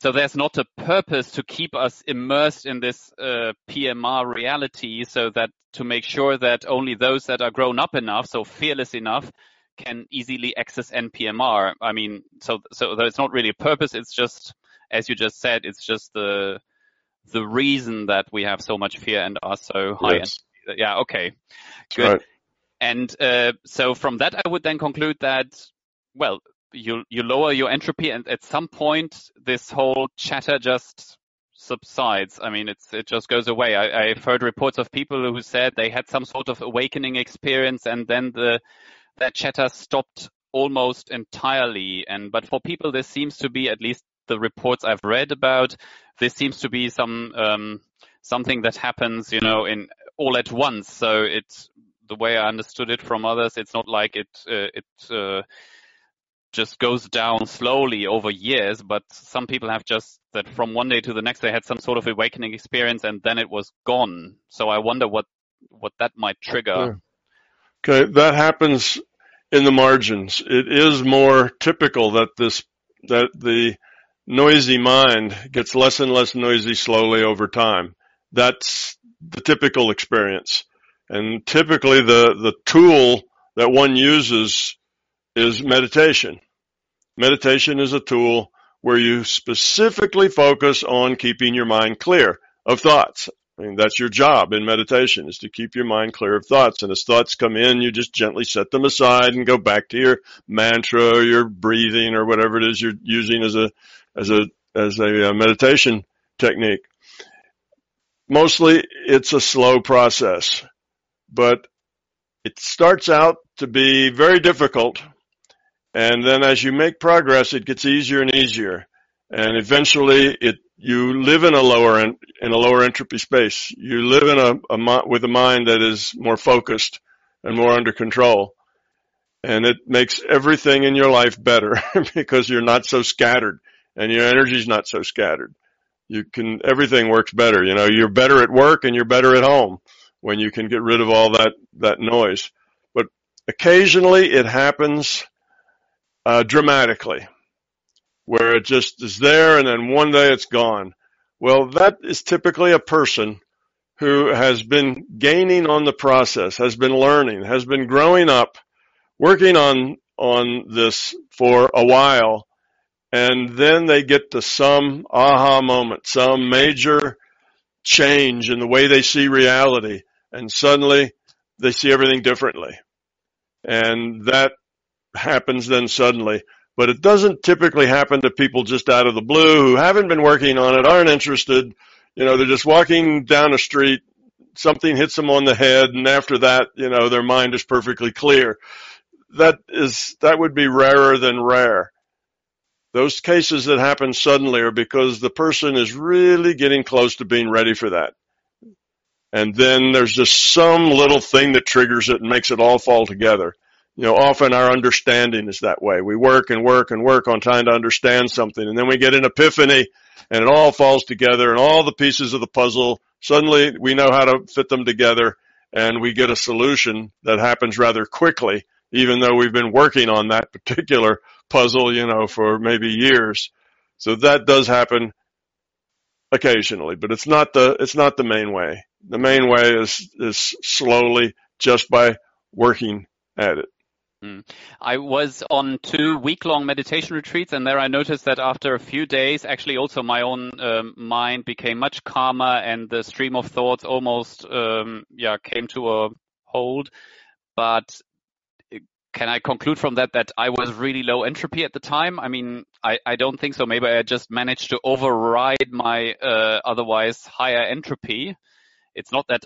Speaker 5: so there's not a purpose to keep us immersed in this uh, PMR reality, so that to make sure that only those that are grown up enough, so fearless enough, can easily access NPMR. I mean, so so it's not really a purpose. It's just, as you just said, it's just the the reason that we have so much fear and are so high.
Speaker 3: Yes.
Speaker 5: yeah. Okay. Good.
Speaker 3: right.
Speaker 5: And uh, so from that, I would then conclude that, well, you you lower your entropy, and at some point, this whole chatter just subsides. I mean, it's it just goes away. I, I've heard reports of people who said they had some sort of awakening experience, and then the that chatter stopped almost entirely. And but for people, this seems to be at least the reports I've read about. This seems to be some um, something that happens, you know, in all at once. So it's the way I understood it from others. It's not like it uh, it uh, just goes down slowly over years, but some people have just that from one day to the next they had some sort of awakening experience and then it was gone. So I wonder what what that might trigger.
Speaker 3: Okay, that happens in the margins. It is more typical that this that the noisy mind gets less and less noisy slowly over time. That's the typical experience. And typically the, the tool that one uses is meditation. Meditation is a tool where you specifically focus on keeping your mind clear of thoughts. I mean, that's your job in meditation is to keep your mind clear of thoughts. And as thoughts come in, you just gently set them aside and go back to your mantra or your breathing or whatever it is you're using as a, as a, as a uh, meditation technique. Mostly it's a slow process, but it starts out to be very difficult. And then as you make progress, it gets easier and easier. And eventually it you live in a lower in a lower entropy space. You live in a, a with a mind that is more focused and more under control, and it makes everything in your life better [LAUGHS] because you're not so scattered and your energy's not so scattered. You can everything works better. You know, you're better at work and you're better at home when you can get rid of all that that noise. But occasionally it happens uh, dramatically where it just is there and then one day it's gone. Well, that is typically a person who has been gaining on the process, has been learning, has been growing up, working on, on this for a while. And then they get to some aha moment, some major change in the way they see reality. And suddenly they see everything differently. And that happens then suddenly but it doesn't typically happen to people just out of the blue who haven't been working on it, aren't interested. You know, they're just walking down a street, something hits them on the head, and after that, you know, their mind is perfectly clear. That is, that would be rarer than rare. Those cases that happen suddenly are because the person is really getting close to being ready for that. And then there's just some little thing that triggers it and makes it all fall together you know, often our understanding is that way. We work and work and work on trying to understand something and then we get an epiphany and it all falls together and all the pieces of the puzzle, suddenly we know how to fit them together and we get a solution that happens rather quickly, even though we've been working on that [LAUGHS] particular puzzle, you know, for maybe years. So that does happen occasionally, but it's not the it's not the main way. The main way is is slowly just by working at it.
Speaker 5: Mm. I was on two week-long meditation retreats, and there I noticed that after a few days, actually, also my own um, mind became much calmer, and the stream of thoughts almost, um, yeah, came to a hold. But can I conclude from that that I was really low entropy at the time? I mean, I, I don't think so. Maybe I just managed to override my uh, otherwise higher entropy. It's not that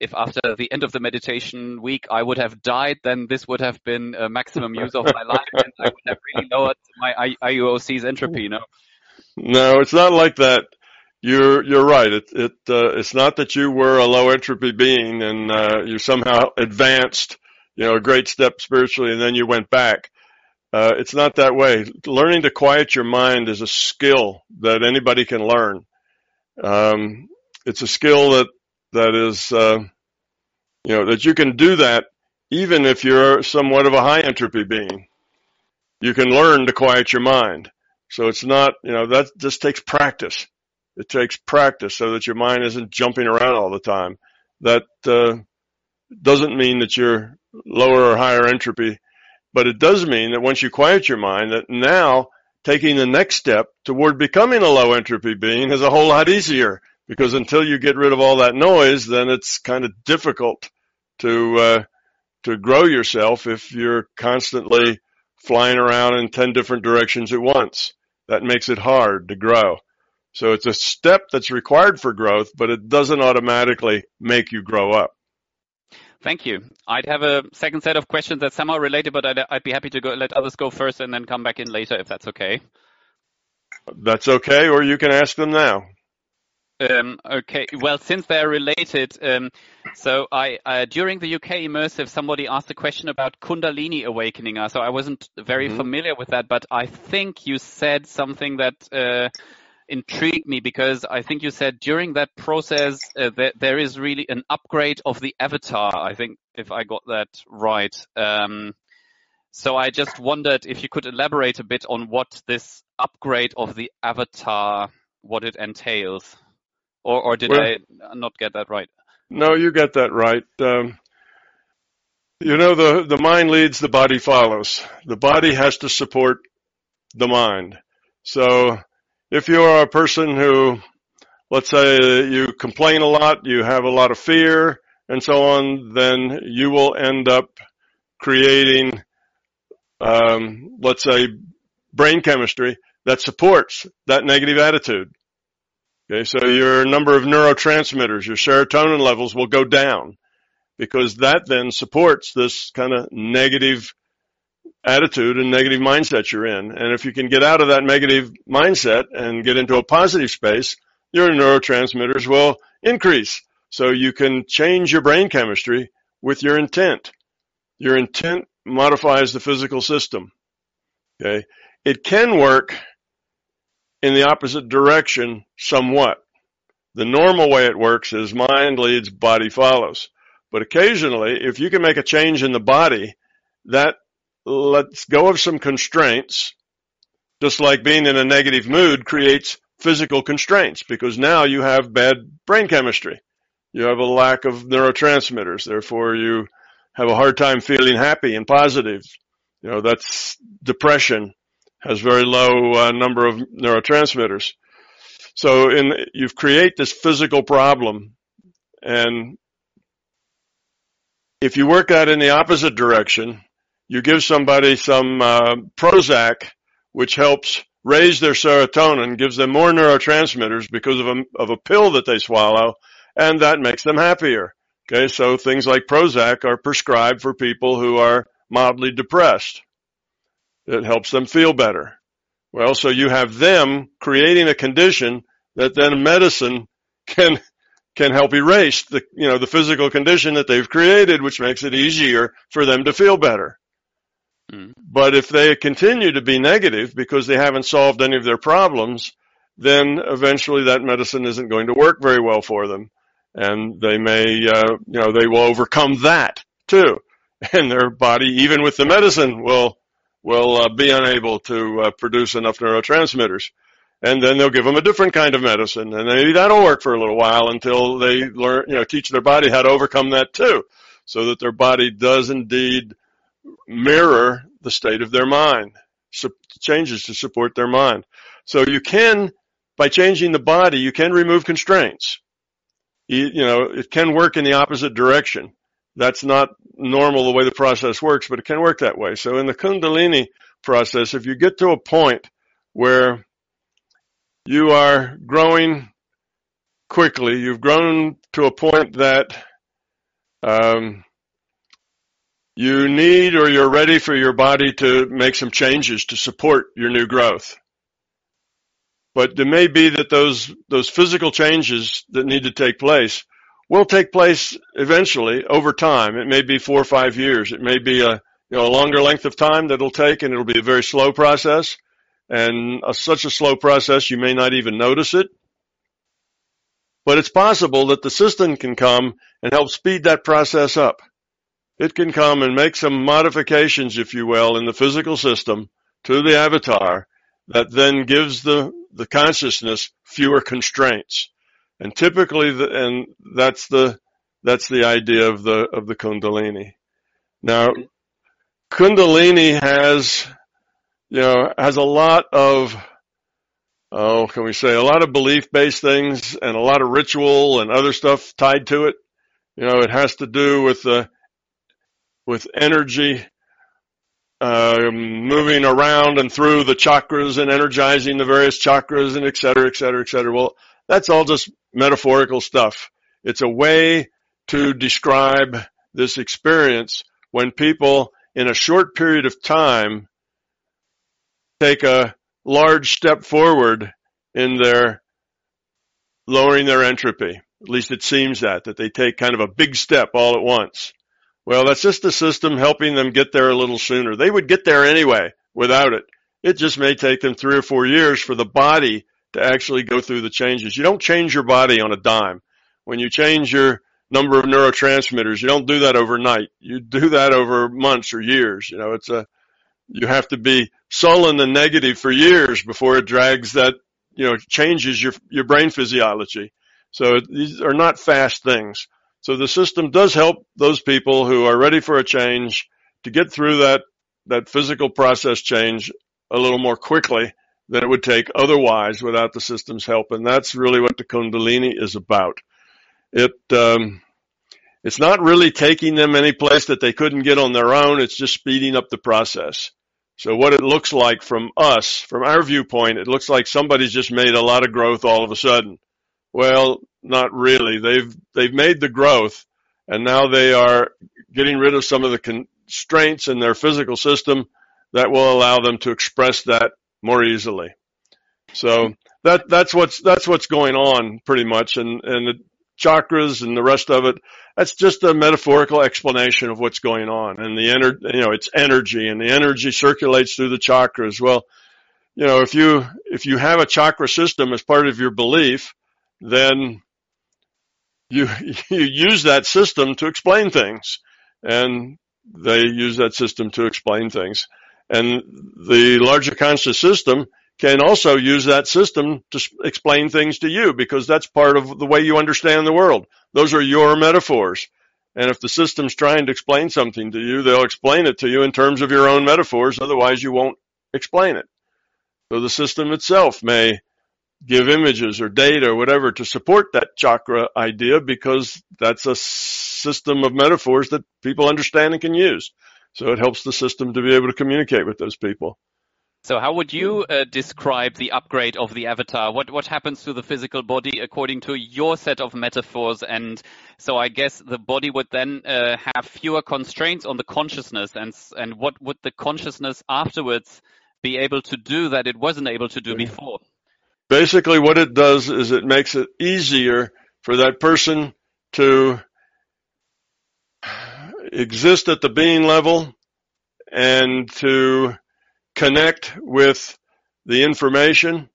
Speaker 5: if after the end of the meditation week I would have died, then this would have been a maximum use of my life, and I would have really lowered my IUOC's entropy. You know?
Speaker 3: No, it's not like that. You're you're right. It it uh, it's not that you were a low entropy being and uh, you somehow advanced, you know, a great step spiritually, and then you went back. Uh, it's not that way. Learning to quiet your mind is a skill that anybody can learn. Um, it's a skill that that is, uh, you know, that you can do that even if you're somewhat of a high entropy being. You can learn to quiet your mind. So it's not, you know, that just takes practice. It takes practice so that your mind isn't jumping around all the time. That uh, doesn't mean that you're lower or higher entropy, but it does mean that once you quiet your mind, that now taking the next step toward becoming a low entropy being is a whole lot easier because until you get rid of all that noise, then it's kind of difficult to uh, to grow yourself if you're constantly flying around in 10 different directions at once. That makes it hard to grow. So it's a step that's required for growth, but it doesn't automatically make you grow up.
Speaker 5: Thank you. I'd have a second set of questions that's somehow related, but I'd, I'd be happy to go, let others go first and then come back in later if that's okay.
Speaker 3: That's okay, or you can ask them now.
Speaker 5: Um, okay, well, since they're related, um, so I uh, during the UK immersive, somebody asked a question about Kundalini awakening. So I wasn't very mm-hmm. familiar with that, but I think you said something that uh, intrigued me because I think you said during that process uh, that there is really an upgrade of the avatar. I think if I got that right. Um, so I just wondered if you could elaborate a bit on what this upgrade of the avatar, what it entails. Or, or did well, I not get that right?
Speaker 3: No, you get that right. Um, you know, the, the mind leads, the body follows. The body has to support the mind. So if you are a person who, let's say you complain a lot, you have a lot of fear and so on, then you will end up creating, um, let's say brain chemistry that supports that negative attitude. Okay, so your number of neurotransmitters, your serotonin levels will go down because that then supports this kind of negative attitude and negative mindset you're in. And if you can get out of that negative mindset and get into a positive space, your neurotransmitters will increase. So you can change your brain chemistry with your intent. Your intent modifies the physical system. Okay. It can work in the opposite direction somewhat. The normal way it works is mind leads, body follows. But occasionally, if you can make a change in the body, that lets go of some constraints, just like being in a negative mood creates physical constraints because now you have bad brain chemistry. You have a lack of neurotransmitters. Therefore, you have a hard time feeling happy and positive. You know, that's depression has very low uh, number of neurotransmitters. So in, you've create this physical problem and if you work out in the opposite direction, you give somebody some uh, Prozac, which helps raise their serotonin, gives them more neurotransmitters because of a, of a pill that they swallow, and that makes them happier. Okay, so things like Prozac are prescribed for people who are mildly depressed. It helps them feel better. Well, so you have them creating a condition that then medicine can can help erase the you know the physical condition that they've created, which makes it easier for them to feel better. Mm. But if they continue to be negative because they haven't solved any of their problems, then eventually that medicine isn't going to work very well for them, and they may uh, you know they will overcome that too, [LAUGHS] and their body even with the medicine will will uh, be unable to uh, produce enough neurotransmitters. and then they'll give them a different kind of medicine, and maybe that'll work for a little while until they learn, you know, teach their body how to overcome that too, so that their body does indeed mirror the state of their mind, changes to support their mind. So you can, by changing the body, you can remove constraints. You, you know, it can work in the opposite direction. That's not normal the way the process works, but it can work that way. So in the Kundalini process, if you get to a point where you are growing quickly, you've grown to a point that um, you need or you're ready for your body to make some changes to support your new growth. But it may be that those those physical changes that need to take place will take place eventually over time. It may be four or five years. It may be a you know a longer length of time that it'll take, and it'll be a very slow process. And a, such a slow process, you may not even notice it. But it's possible that the system can come and help speed that process up. It can come and make some modifications, if you will, in the physical system to the avatar that then gives the, the consciousness fewer constraints. And typically, the, and that's the that's the idea of the of the Kundalini. Now, Kundalini has you know has a lot of oh can we say a lot of belief based things and a lot of ritual and other stuff tied to it. You know, it has to do with the with energy uh, moving around and through the chakras and energizing the various chakras and et cetera, et cetera, et cetera. Well, that's all just metaphorical stuff. It's a way to describe this experience when people in a short period of time take a large step forward in their lowering their entropy. At least it seems that, that they take kind of a big step all at once. Well, that's just the system helping them get there a little sooner. They would get there anyway without it. It just may take them three or four years for the body to actually go through the changes. You don't change your body on a dime. When you change your number of neurotransmitters, you don't do that overnight. You do that over months or years. You know, it's a, you have to be sullen and negative for years before it drags that, you know, changes your, your brain physiology. So these are not fast things. So the system does help those people who are ready for a change to get through that, that physical process change a little more quickly than it would take otherwise without the system's help. And that's really what the Kundalini is about. It, um, it's not really taking them any place that they couldn't get on their own. It's just speeding up the process. So what it looks like from us, from our viewpoint, it looks like somebody's just made a lot of growth all of a sudden. Well, not really. They've, they've made the growth and now they are getting rid of some of the constraints in their physical system that will allow them to express that more easily. So that that's what's that's what's going on pretty much, and and the chakras and the rest of it. That's just a metaphorical explanation of what's going on, and the ener- you know it's energy, and the energy circulates through the chakras. Well, you know if you if you have a chakra system as part of your belief, then you [LAUGHS] you use that system to explain things, and they use that system to explain things. And the larger conscious system can also use that system to explain things to you because that's part of the way you understand the world. Those are your metaphors. And if the system's trying to explain something to you, they'll explain it to you in terms of your own metaphors. Otherwise, you won't explain it. So the system itself may give images or data or whatever to support that chakra idea because that's a system of metaphors that people understand and can use. So it helps the system to be able to communicate with those people.
Speaker 5: So how would you uh, describe the upgrade of the avatar? What what happens to the physical body according to your set of metaphors? And so I guess the body would then uh, have fewer constraints on the consciousness, and and what would the consciousness afterwards be able to do that it wasn't able to do before?
Speaker 3: Basically, what it does is it makes it easier for that person to exist at the being level and to connect with the information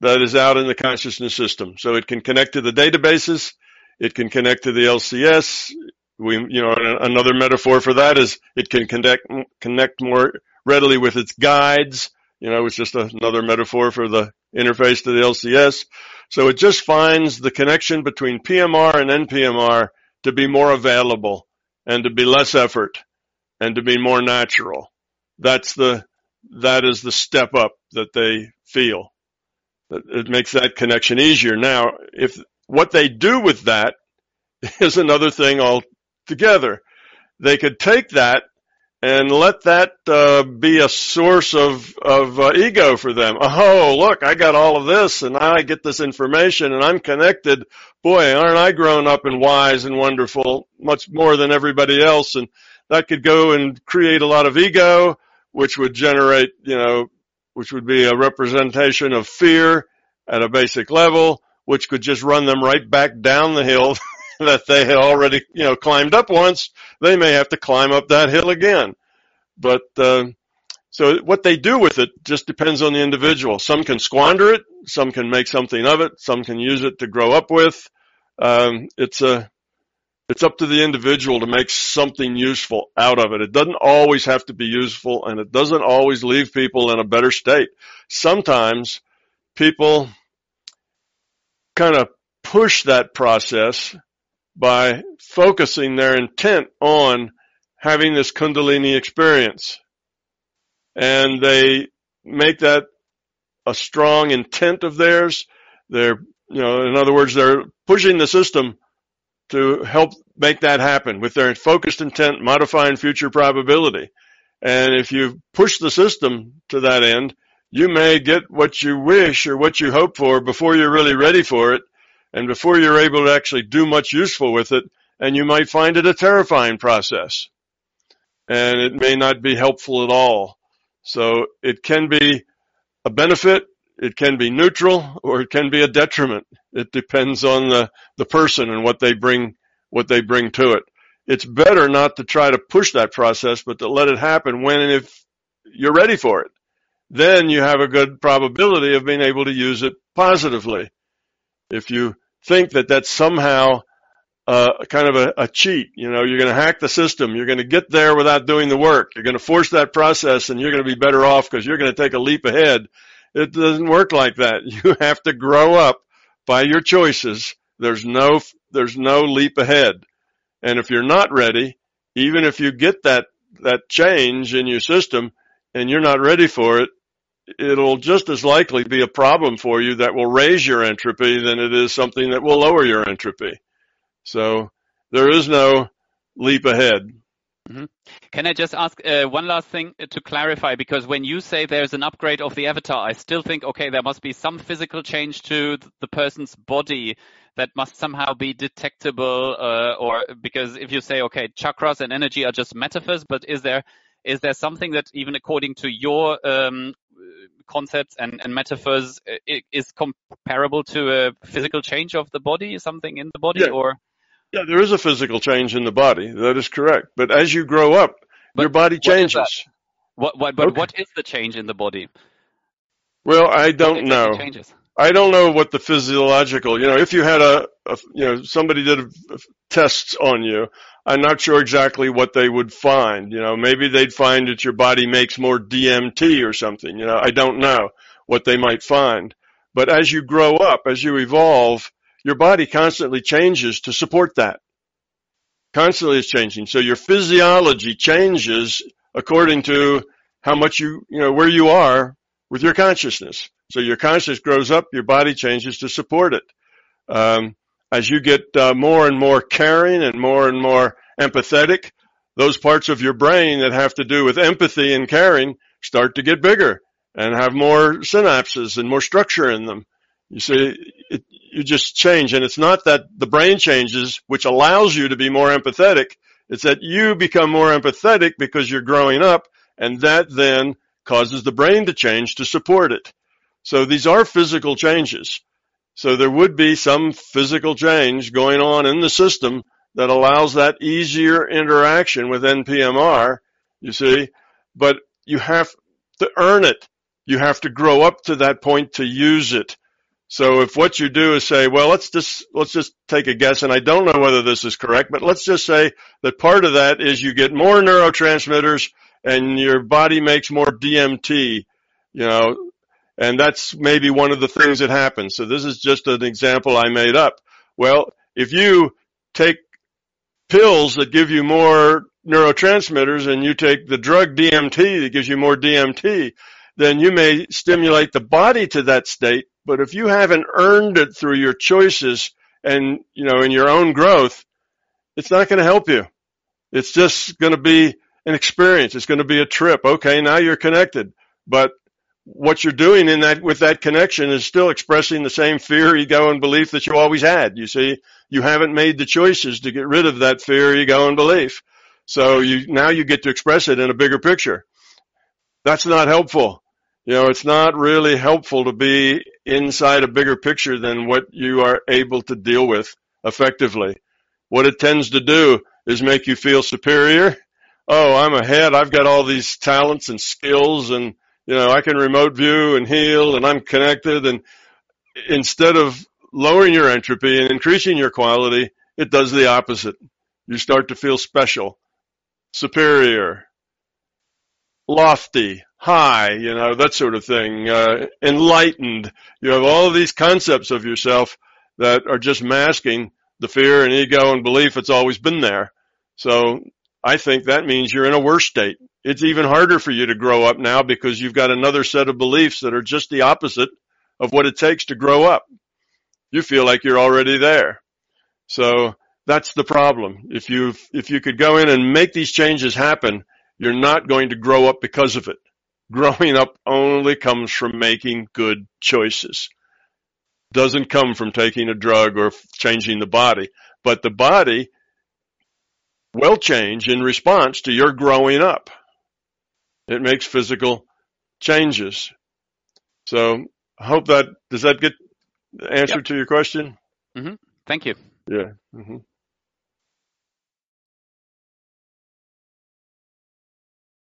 Speaker 3: that is out in the consciousness system. So it can connect to the databases. It can connect to the LCS. We, you know, another metaphor for that is it can connect, connect more readily with its guides You know, it's just another metaphor for the interface to the LCS. So it just finds the connection between PMR and NPMR to be more available and to be less effort and to be more natural. That's the, that is the step up that they feel. It makes that connection easier. Now, if what they do with that [LAUGHS] is another thing altogether. They could take that and let that uh, be a source of of uh, ego for them. Oh, look, I got all of this, and I get this information, and I'm connected. Boy, aren't I grown up and wise and wonderful, much more than everybody else? And that could go and create a lot of ego, which would generate, you know, which would be a representation of fear at a basic level, which could just run them right back down the hill [LAUGHS] [LAUGHS] that they had already, you know, climbed up once, they may have to climb up that hill again. But uh, so what they do with it just depends on the individual. Some can squander it, some can make something of it, some can use it to grow up with. Um, it's a it's up to the individual to make something useful out of it. It doesn't always have to be useful and it doesn't always leave people in a better state. Sometimes people kind of push that process by focusing their intent on having this Kundalini experience. And they make that a strong intent of theirs. They're, you know, in other words, they're pushing the system to help make that happen with their focused intent, modifying future probability. And if you push the system to that end, you may get what you wish or what you hope for before you're really ready for it and before you're able to actually do much useful with it, and you might find it a terrifying process. And it may not be helpful at all. So it can be a benefit, it can be neutral, or it can be a detriment. It depends on the, the person and what they bring, what they bring to it. It's better not to try to push that process, but to let it happen when and if you're ready for it. Then you have a good probability of being able to use it positively if you think that that's somehow uh, kind of a, a cheat, you know, you're going to hack the system. You're going to get there without doing the work. You're going to force that process and you're going to be better off because you're going to take a leap ahead. It doesn't work like that. [LAUGHS] You have to grow up by your choices. There's no, there's no leap ahead. And if you're not ready, even if you get that, that change in your system and you're not ready for it, it'll just as likely be a problem for you that will raise your entropy than it is something that will lower your entropy. So there is no leap ahead.
Speaker 5: Mm-hmm. Can I just ask uh, one last thing to clarify? Because when you say there's an upgrade of the avatar, I still think, okay, there must be some physical change to the person's body that must somehow be detectable, uh, or because if you say, okay, chakras and energy are just metaphors, but is there is there something that even according to your um, concepts and, and metaphors uh, is comparable to a physical change of the body, something in the body,
Speaker 3: yeah.
Speaker 5: or?
Speaker 3: Yeah, there is a physical change in the body. That is correct. But as you grow up, but your body changes.
Speaker 5: What, what, but okay. what is the change in the body?
Speaker 3: Well, I don't know.
Speaker 5: Changes?
Speaker 3: I don't know what the physiological, you know, if you had a, a you know, somebody did a, a tests on you, I'm not sure exactly what they would find. You know, maybe they'd find that your body makes more DMT or something. You know, I don't know what they might find. But as you grow up, as you evolve, your body constantly changes to support that. Constantly is changing. So your physiology changes according to how much you, you know, where you are with your consciousness. So your consciousness grows up, your body changes to support it. Um, as you get uh, more and more caring and more and more empathetic, those parts of your brain that have to do with empathy and caring start to get bigger and have more synapses and more structure in them. You see, it, you just change. And it's not that the brain changes, which allows you to be more empathetic. It's that you become more empathetic because you're growing up and that then causes the brain to change to support it. So these are physical changes. So there would be some physical change going on in the system that allows that easier interaction with NPMR, you see, but you have to earn it. You have to grow up to that point to use it. So if what you do is say, well, let's just, let's just take a guess, and I don't know whether this is correct, but let's just say that part of that is you get more neurotransmitters and your body makes more DMT you know, and that's maybe one of the things that happens. So this is just an example I made up. Well, if you take pills that give you more neurotransmitters and you take the drug DMT that gives you more DMT, then you may stimulate the body to that state. But if you haven't earned it through your choices and, you know, in your own growth, it's not going to help you. It's just going to be an experience. It's going to be a trip. Okay, now you're connected, but what you're doing in that with that connection is still expressing the same fear, ego, and belief that you always had. You see, you haven't made the choices to get rid of that fear, ego, and belief. So you now you get to express it in a bigger picture. That's not helpful. You know, it's not really helpful to be inside a bigger picture than what you are able to deal with effectively. What it tends to do is make you feel superior. Oh, I'm ahead. I've got all these talents and skills and you know, I can remote view and heal and I'm connected. And instead of lowering your entropy and increasing your quality, it does the opposite. You start to feel special, superior, lofty, high, you know, that sort of thing, uh, enlightened. You have all of these concepts of yourself that are just masking the fear and ego and belief that's always been there. So I think that means you're in a worse state it's even harder for you to grow up now because you've got another set of beliefs that are just the opposite of what it takes to grow up. You feel like you're already there. So that's the problem. If you if you could go in and make these changes happen, you're not going to grow up because of it. Growing up only comes from making good choices. Doesn't come from taking a drug or changing the body. But the body will change in response to your growing up. It makes physical changes. So I hope that does that get the answer yep. to your question?
Speaker 5: Mm-hmm. Thank you.
Speaker 3: Yeah. Mm-hmm.